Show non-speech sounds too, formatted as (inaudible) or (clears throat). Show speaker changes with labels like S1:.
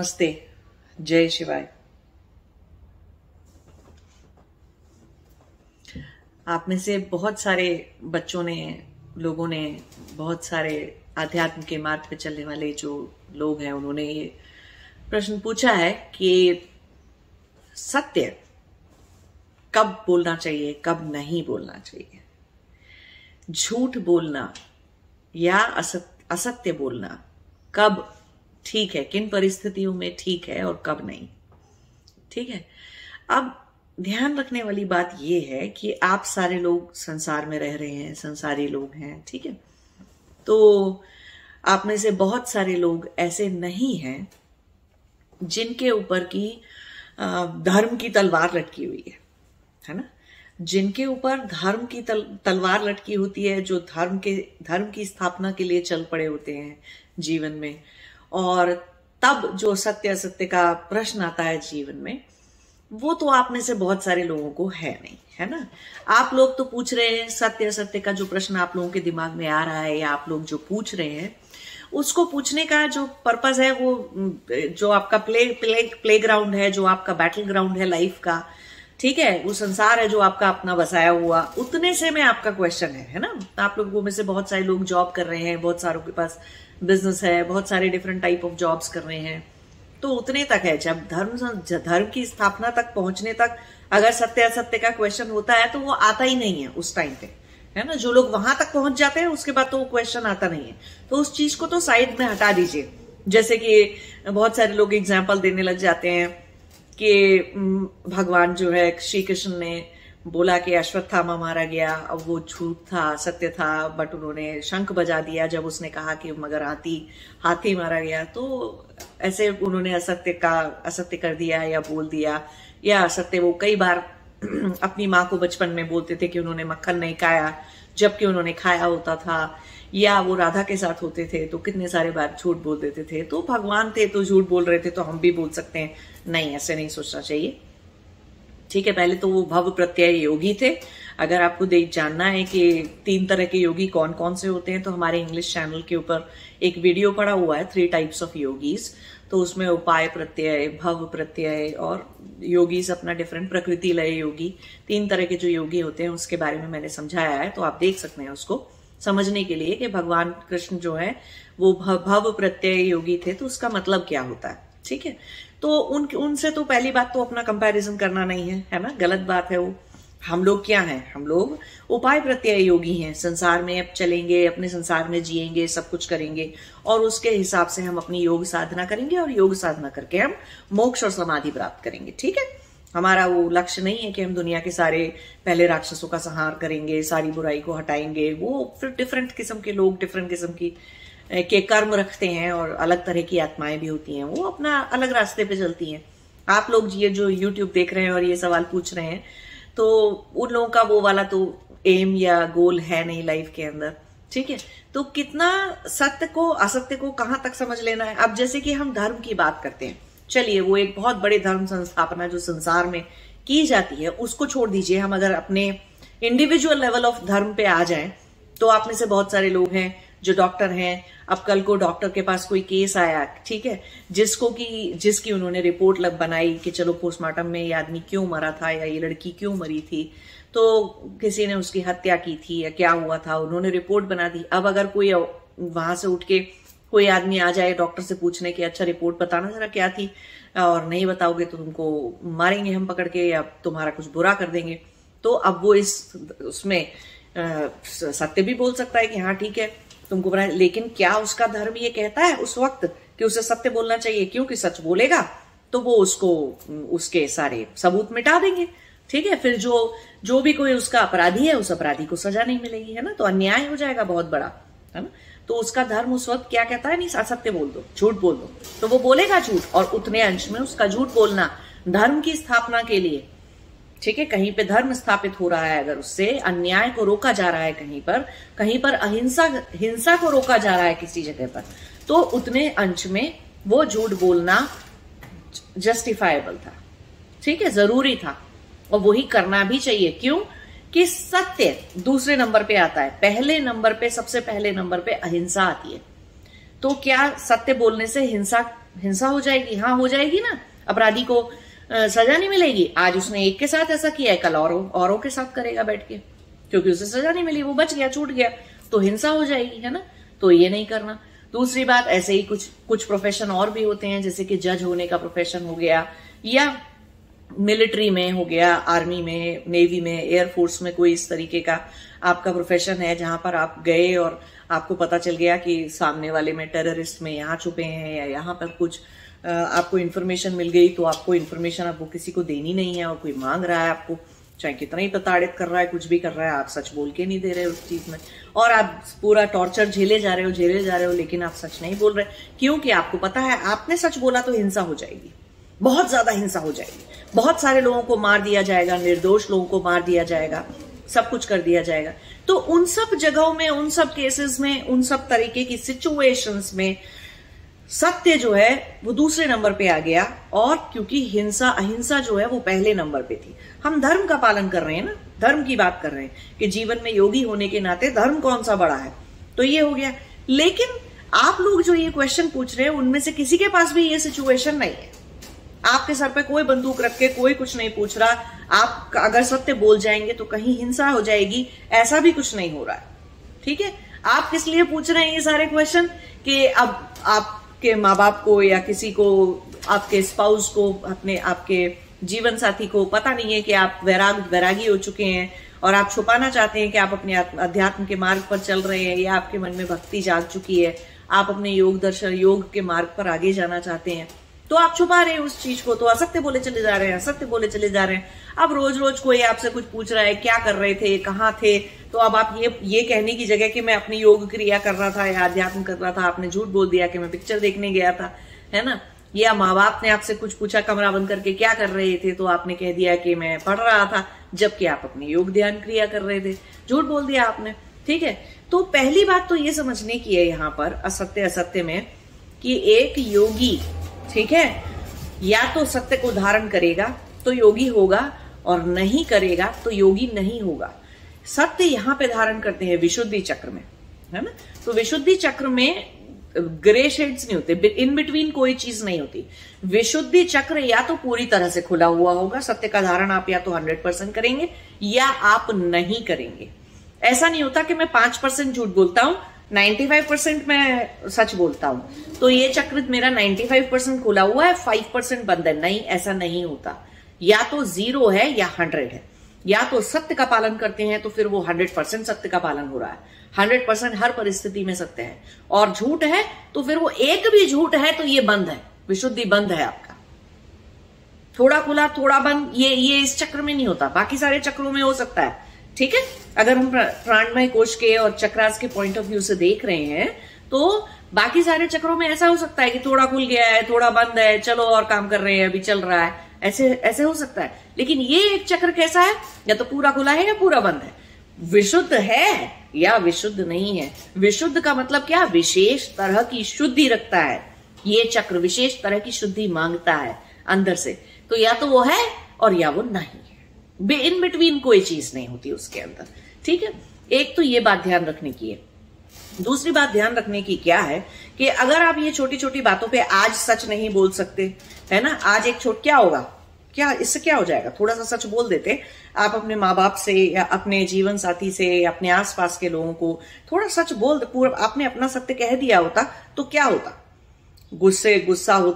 S1: नमस्ते। जय शिवाय। आप में से बहुत सारे बच्चों ने, लोगों ने बहुत सारे आध्यात्म के मार्ग पर चलने वाले जो लोग हैं, उन्होंने ये प्रश्न पूछा है कि सत्य कब बोलना चाहिए, कब नहीं बोलना चाहिए? झूठ बोलना या असत्य असत्य बोलना कब ठीक है किन परिस्थितियों में ठीक है और कब नहीं। ठीक है? अब ध्यान रखने वाली बात यह है कि आप सारे लोग संसार में रह रहे हैं संसारी लोग हैं ठीक है? तो आप में से बहुत सारे लोग ऐसे नहीं हैं जिनके ऊपर की धर्म की तलवार लटकी हुई है है ना? जिनके ऊपर धर्म की तल, तलवार लटकी होती है जो धर्म के धर्म की स्थापना के लिए चल पड़े होते हैं जीवन में। और तब जो सत्य असत्य का प्रश्न आता है जीवन में, वो तो आप में से बहुत सारे लोगों को है नहीं, है ना? आप लोग तो पूछ रहे हैं, सत्य असत्य का जो प्रश्न आप लोगों के दिमाग में आ रहा है या आप लोग जो पूछ रहे हैं, उसको पूछने का जो पर्पज है वो, जो आपका प्ले प्ले प्ले ग्राउंड है, जो आपका बैटल ग्राउंड है लाइफ का, ठीक है? वो संसार है जो आपका अपना बसाया हुआ, उतने से में आपका क्वेश्चन है है ना? आप लोगों में से बहुत सारे लोग जॉब कर रहे हैं, बहुत सारों के पास बिज़नेस है, बहुत सारे डिफरेंट टाइप ऑफ़ जॉब्स कर रहे हैं। तो उतने तक है, जब धर्म धर्म की स्थापना तक पहुँचने तक अगर सत्य असत्य का क्वेश्चन होता है तो वो आता ही नहीं है उस टाइम पे। है ना? जो लोग वहाँ तक पहुँच जाते हैं, उसके बाद तो वो क्वेश्चन आता नहीं है। तो उस चीज़ को तो साइड में हटा दीजिए। जैसे कि बहुत सारे लोग एग्ज़ाम्पल देने लग जाते हैं कि भगवान जो है, श्री कृष्ण ने बोला कि अश्वत्थामा मारा गया, अब वो झूठ था, सत्य था बट उन्होंने शंख बजा दिया जब उसने कहा कि मगर हाथी हाथी मारा गया। तो ऐसे उन्होंने असत्य का, असत्य कर दिया या बोल दिया। या असत्य वो कई बार (clears throat) अपनी माँ को बचपन में बोलते थे कि उन्होंने मक्खन नहीं खाया, जबकि उन्होंने खाया होता था। या वो राधा के साथ होते थे तो कितने सारे बार झूठ बोल देते थे। तो भगवान थे तो झूठ बोल रहे थे तो हम भी बोल सकते हैं। नहीं, ऐसे नहीं सोचना चाहिए। ठीक है, पहले तो वो भव प्रत्यय योगी थे। अगर आपको देख जानना है कि तीन तरह के योगी कौन कौन से होते हैं तो हमारे इंग्लिश चैनल के ऊपर एक वीडियो पड़ा हुआ है थ्री टाइप्स ऑफ़ योगीज तो उसमें उपाय प्रत्यय, भव प्रत्यय और योगीज अपना डिफरेंट प्रकृति लय योगी। तीन तरह के जो योगी होते हैं, उसके बारे में मैंने समझाया है तो आप देख सकते हैं उसको। समझने के लिए कि भगवान कृष्ण जो है, वो भव प्रत्यय योगी थे तो उसका मतलब क्या होता है? ठीक है? तो उन, उनसे तो पहली बात तो अपना कंपैरिजन करना नहीं है है ना? गलत बात है वो। हम लोग क्या हैं? हम लोग उपाय प्रत्यय योगी हैं। संसार में अब चलेंगे, अपने संसार में जिएँगे, सब कुछ करेंगे और उसके हिसाब से हम अपनी योग साधना करेंगे और योग साधना करके हम मोक्ष और समाधि प्राप्त करेंगे। ठीक है? हमारा वो लक्ष्य नहीं है कि हम दुनिया के सारे पहले राक्षसों का संहार करेंगे, सारी बुराई को हटाएँगे। वो फिर डिफरेंट किस्म के लोग डिफरेंट किस्म की के कर्म रखते हैं और अलग तरह की आत्माएँ भी होती हैं, वो अपना अलग रास्ते पे चलती हैं। आप लोग ये जो यूट्यूब देख रहे हैं और ये सवाल पूछ रहे हैं तो उन लोगों का वो वाला तो एम या गोल है नहीं लाइफ के अंदर, ठीक है? तो कितना सत्य को, असत्य को कहाँ तक समझ लेना है? अब जैसे कि हम धर्म की बात करते हैं, चलिए वो एक बहुत बड़े धर्म संस्थापना जो संसार में की जाती है, उसको छोड़ दीजिए। हम अगर अपने इंडिविजुअल लेवल ऑफ़ धर्म पे आ जाएँ तो आप में से बहुत सारे लोग हैं जो डॉक्टर हैं, अब कल को डॉक्टर के पास कोई केस आया, ठीक है? जिसको कि, जिसकी उन्होंने रिपोर्ट लग बनाई कि चलो पोस्टमार्टम में ये आदमी क्यों मरा था या ये लड़की क्यों मरी थी? तो किसी ने उसकी हत्या की थी या क्या हुआ था? उन्होंने रिपोर्ट बना दी। अब अगर कोई वहाँ से उठ के कोई आदमी आ जाए डॉक्टर से पूछने की अच्छा रिपोर्ट बताना जरा क्या थी? और नहीं बताओगे तो तुमको मारेंगे हम पकड़ के या तुम्हारा कुछ बुरा कर देंगे। तो अब वो इस, उसमें सत्य भी बोल सकता है कि हाँ ठीक है। तुमको बना लेकिन क्या उसका धर्म ये कहता है उस वक्त कि उसे सत्य बोलना चाहिए? क्योंकि सच बोलेगा तो वो उसको, उसके सारे सबूत मिटा देंगे। ठीक है, फिर जो जो भी कोई उसका अपराधी है, उस अपराधी को सजा नहीं मिलेगी, है ना? तो अन्याय हो जाएगा बहुत बड़ा, है ना? तो उसका धर्म उस वक्त क्या कहता है? नहीं असत्य बोल दो, झूठ बोल दो। तो वो बोलेगा झूठ, और उतने अंश में उसका झूठ बोलना धर्म की स्थापना के लिए ठीक है, कहीं पे धर्म स्थापित हो रहा है अगर उससे, अन्याय को रोका जा रहा है कहीं पर कहीं पर अहिंसा, हिंसा को रोका जा रहा है किसी जगह पर तो उतने अंश में वो झूठ बोलना जस्टिफाइबल था। ठीक है, ज़रूरी था। और वही करना भी चाहिए। क्यों? कि सत्य दूसरे नंबर पे आता है। पहले नंबर पे, सबसे पहले नंबर पे अहिंसा आती है। तो क्या सत्य बोलने से हिंसा हिंसा हो जाएगी? हाँ हो जाएगी ना। अपराधी को सजा नहीं मिलेगी। आज उसने एक के साथ ऐसा किया है, कल औरों औरों के साथ करेगा बैठ के। क्योंकि उसे सजा नहीं मिली, वो बच गया, छूट गया। तो हिंसा हो जाएगी, है ना? तो ये नहीं करना। दूसरी बात, ऐसे ही कुछ कुछ प्रोफेशन और भी होते हैं, जैसे कि जज होने का प्रोफेशन हो गया, या मिलिट्री में हो गया आर्मी में नेवी में एयरफोर्स में कोई इस तरीके का आपका प्रोफेशन है, जहाँ पर आप गए और आपको पता चल गया कि सामने वाले में टेररिस्ट में यहाँ छुपे हैं या यहाँ पर कुछ आपको इन्फॉर्मेशन मिल गई तो आपको इन्फॉर्मेशन आपको किसी को देनी नहीं है और कोई मांग रहा है आपको, चाहे कितना ही प्रताड़ित कर रहा है, कुछ भी कर रहा है, आप सच बोल के नहीं दे रहे उस चीज़ में। और आप पूरा टॉर्चर झेले जा रहे हो, झेले जा रहे हो, लेकिन आप सच नहीं बोल रहे। क्योंकि आपको पता है, आपने सच बोला तो हिंसा हो जाएगी। बहुत ज़्यादा हिंसा हो जाएगी। बहुत सारे लोगों को मार दिया जाएगा, निर्दोष लोगों को मार दिया जाएगा, सब कुछ कर दिया जाएगा। तो उन सब जगहों में, उन सब केसेस में, उन सब तरीके की सिचुएशंस में सत्य जो है, वो दूसरे नंबर पे आ गया और क्योंकि हिंसा, अहिंसा जो है, वो पहले नंबर पे थी। हम धर्म का पालन कर रहे हैं ना? धर्म की बात कर रहे हैं कि जीवन में योगी होने के नाते धर्म कौन सा बड़ा है? तो ये हो गया। लेकिन आप लोग जो ये क्वेश्चन पूछ रहे हैं, उनमें से किसी के पास भी ये सिचुएशन नहीं है। आपके सर पे कोई बंदूक रख के कोई कुछ नहीं पूछ रहा। आप अगर सत्य बोल जाएँगे तो कहीं हिंसा हो जाएगी, ऐसा भी कुछ नहीं हो रहा है। ठीक है? आप किस लिए पूछ रहे हैं ये सारे क्वेश्चन कि अब आपके माँ बाप को या किसी को, आपके स्पाउस को, अपने, आपके जीवन साथी को पता नहीं है कि आप वैराग, वैरागी हो चुके हैं और आप छुपाना चाहते हैं कि आप अपने अध्यात्म के मार्ग पर चल रहे हैं या आपके मन में भक्ति जाग चुकी है, आप अपने योग दर्शन, योग के मार्ग पर आगे जाना चाहते हैं। तो आप छुपा रहे हैं उस चीज़ को तो असत्य बोले चले जा रहे हैं, असत्य बोले चले जा रहे हैं। अब रोज रोज कोई आपसे कुछ पूछ रहा है, क्या कर रहे थे, कहाँ थे तो अब आप ये ये कहने की जगह कि मैं अपनी योग क्रिया कर रहा था, या अध्यात्म कर रहा था, आपने झूठ बोल दिया कि मैं पिक्चर देखने गया था, है ना? या माँ बाप ने आपसे कुछ पूछा कमरा बंद करके, क्या कर रहे थे तो आपने कह दिया कि मैं पढ़ रहा था, जबकि आप अपनी योग ध्यान क्रिया कर रहे थे। झूठ बोल दिया आपने, ठीक है? तो पहली बात तो ये समझने की है यहाँ पर असत्य असत्य में, कि एक योगी ठीक है? या तो सत्य को धारण करेगा तो योगी होगा, और नहीं करेगा तो योगी नहीं होगा। सत्य यहाँ पे धारण करते हैं विशुद्धि चक्र में, है ना? तो विशुद्धि चक्र में ग्रे शेड्स नहीं होते इन बिटवीन कोई चीज़ नहीं होती। विशुद्धि चक्र या तो पूरी तरह से खुला हुआ होगा, सत्य का धारण आप या तो हंड्रेड परसेंट करेंगे, या आप नहीं करेंगे। ऐसा नहीं होता कि मैं पाँच परसेंट झूठ बोलता हूँ 95 परसेंट मैं सच बोलता हूँ। तो ये चक्र मेरा 95 परसेंट खुला हुआ है 5 परसेंट बंद है। नहीं, ऐसा नहीं होता। या तो ज़ीरो है या हंड्रेड है। या तो सत्य का पालन करते हैं तो फिर वो हंड्रेड परसेंट सत्य का पालन हो रहा है। हंड्रेड परसेंट हर परिस्थिति में सत्य है। और झूठ है तो फिर वो एक भी झूठ है तो ये बंद है। विशुद्धि बंद है आपका। थोड़ा खुला, थोड़ा बंद, ये ये इस चक्र में नहीं होता। बाकी सारे चक्रों में हो सकता है। ठीक है? अगर हम प्राणमय कोश के और चक्रास के पॉइंट ऑफ़ व्यू से देख रहे हैं तो बाकी सारे चक्रों में ऐसा हो सकता है कि थोड़ा खुल गया है, थोड़ा बंद है, चलो और काम कर रहे हैं, अभी चल रहा है। ऐसे ऐसे हो सकता है। लेकिन ये एक चक्र कैसा है? या तो पूरा खुला है या पूरा बंद है। विशुद्ध है या विशुद्ध नहीं है? विशुद्ध का मतलब क्या? विशेष तरह की शुद्धि रखता है। ये चक्र विशेष तरह की शुद्धि माँगता है अंदर से। तो या तो वो है और या वो नहीं। इन बिटवीन कोई चीज़ नहीं होती उसके अंदर। ठीक है? एक तो ये बात ध्यान रखने की है। दूसरी बात ध्यान रखने की क्या है कि अगर आप ये छोटी छोटी बातों पे आज सच नहीं बोल सकते, है ना? आज एक छोट क्या होगा? क्या इससे क्या हो जाएगा? थोड़ा सा सच बोल देते, आप अपने माँ बाप से या अपने जीवन साथी से या अपने आसपास के लोगों को थोड़ा सच बोल पूरा आपने अपना सत्य कह दिया होता तो क्या होता? गुस्से, गुस्सा हो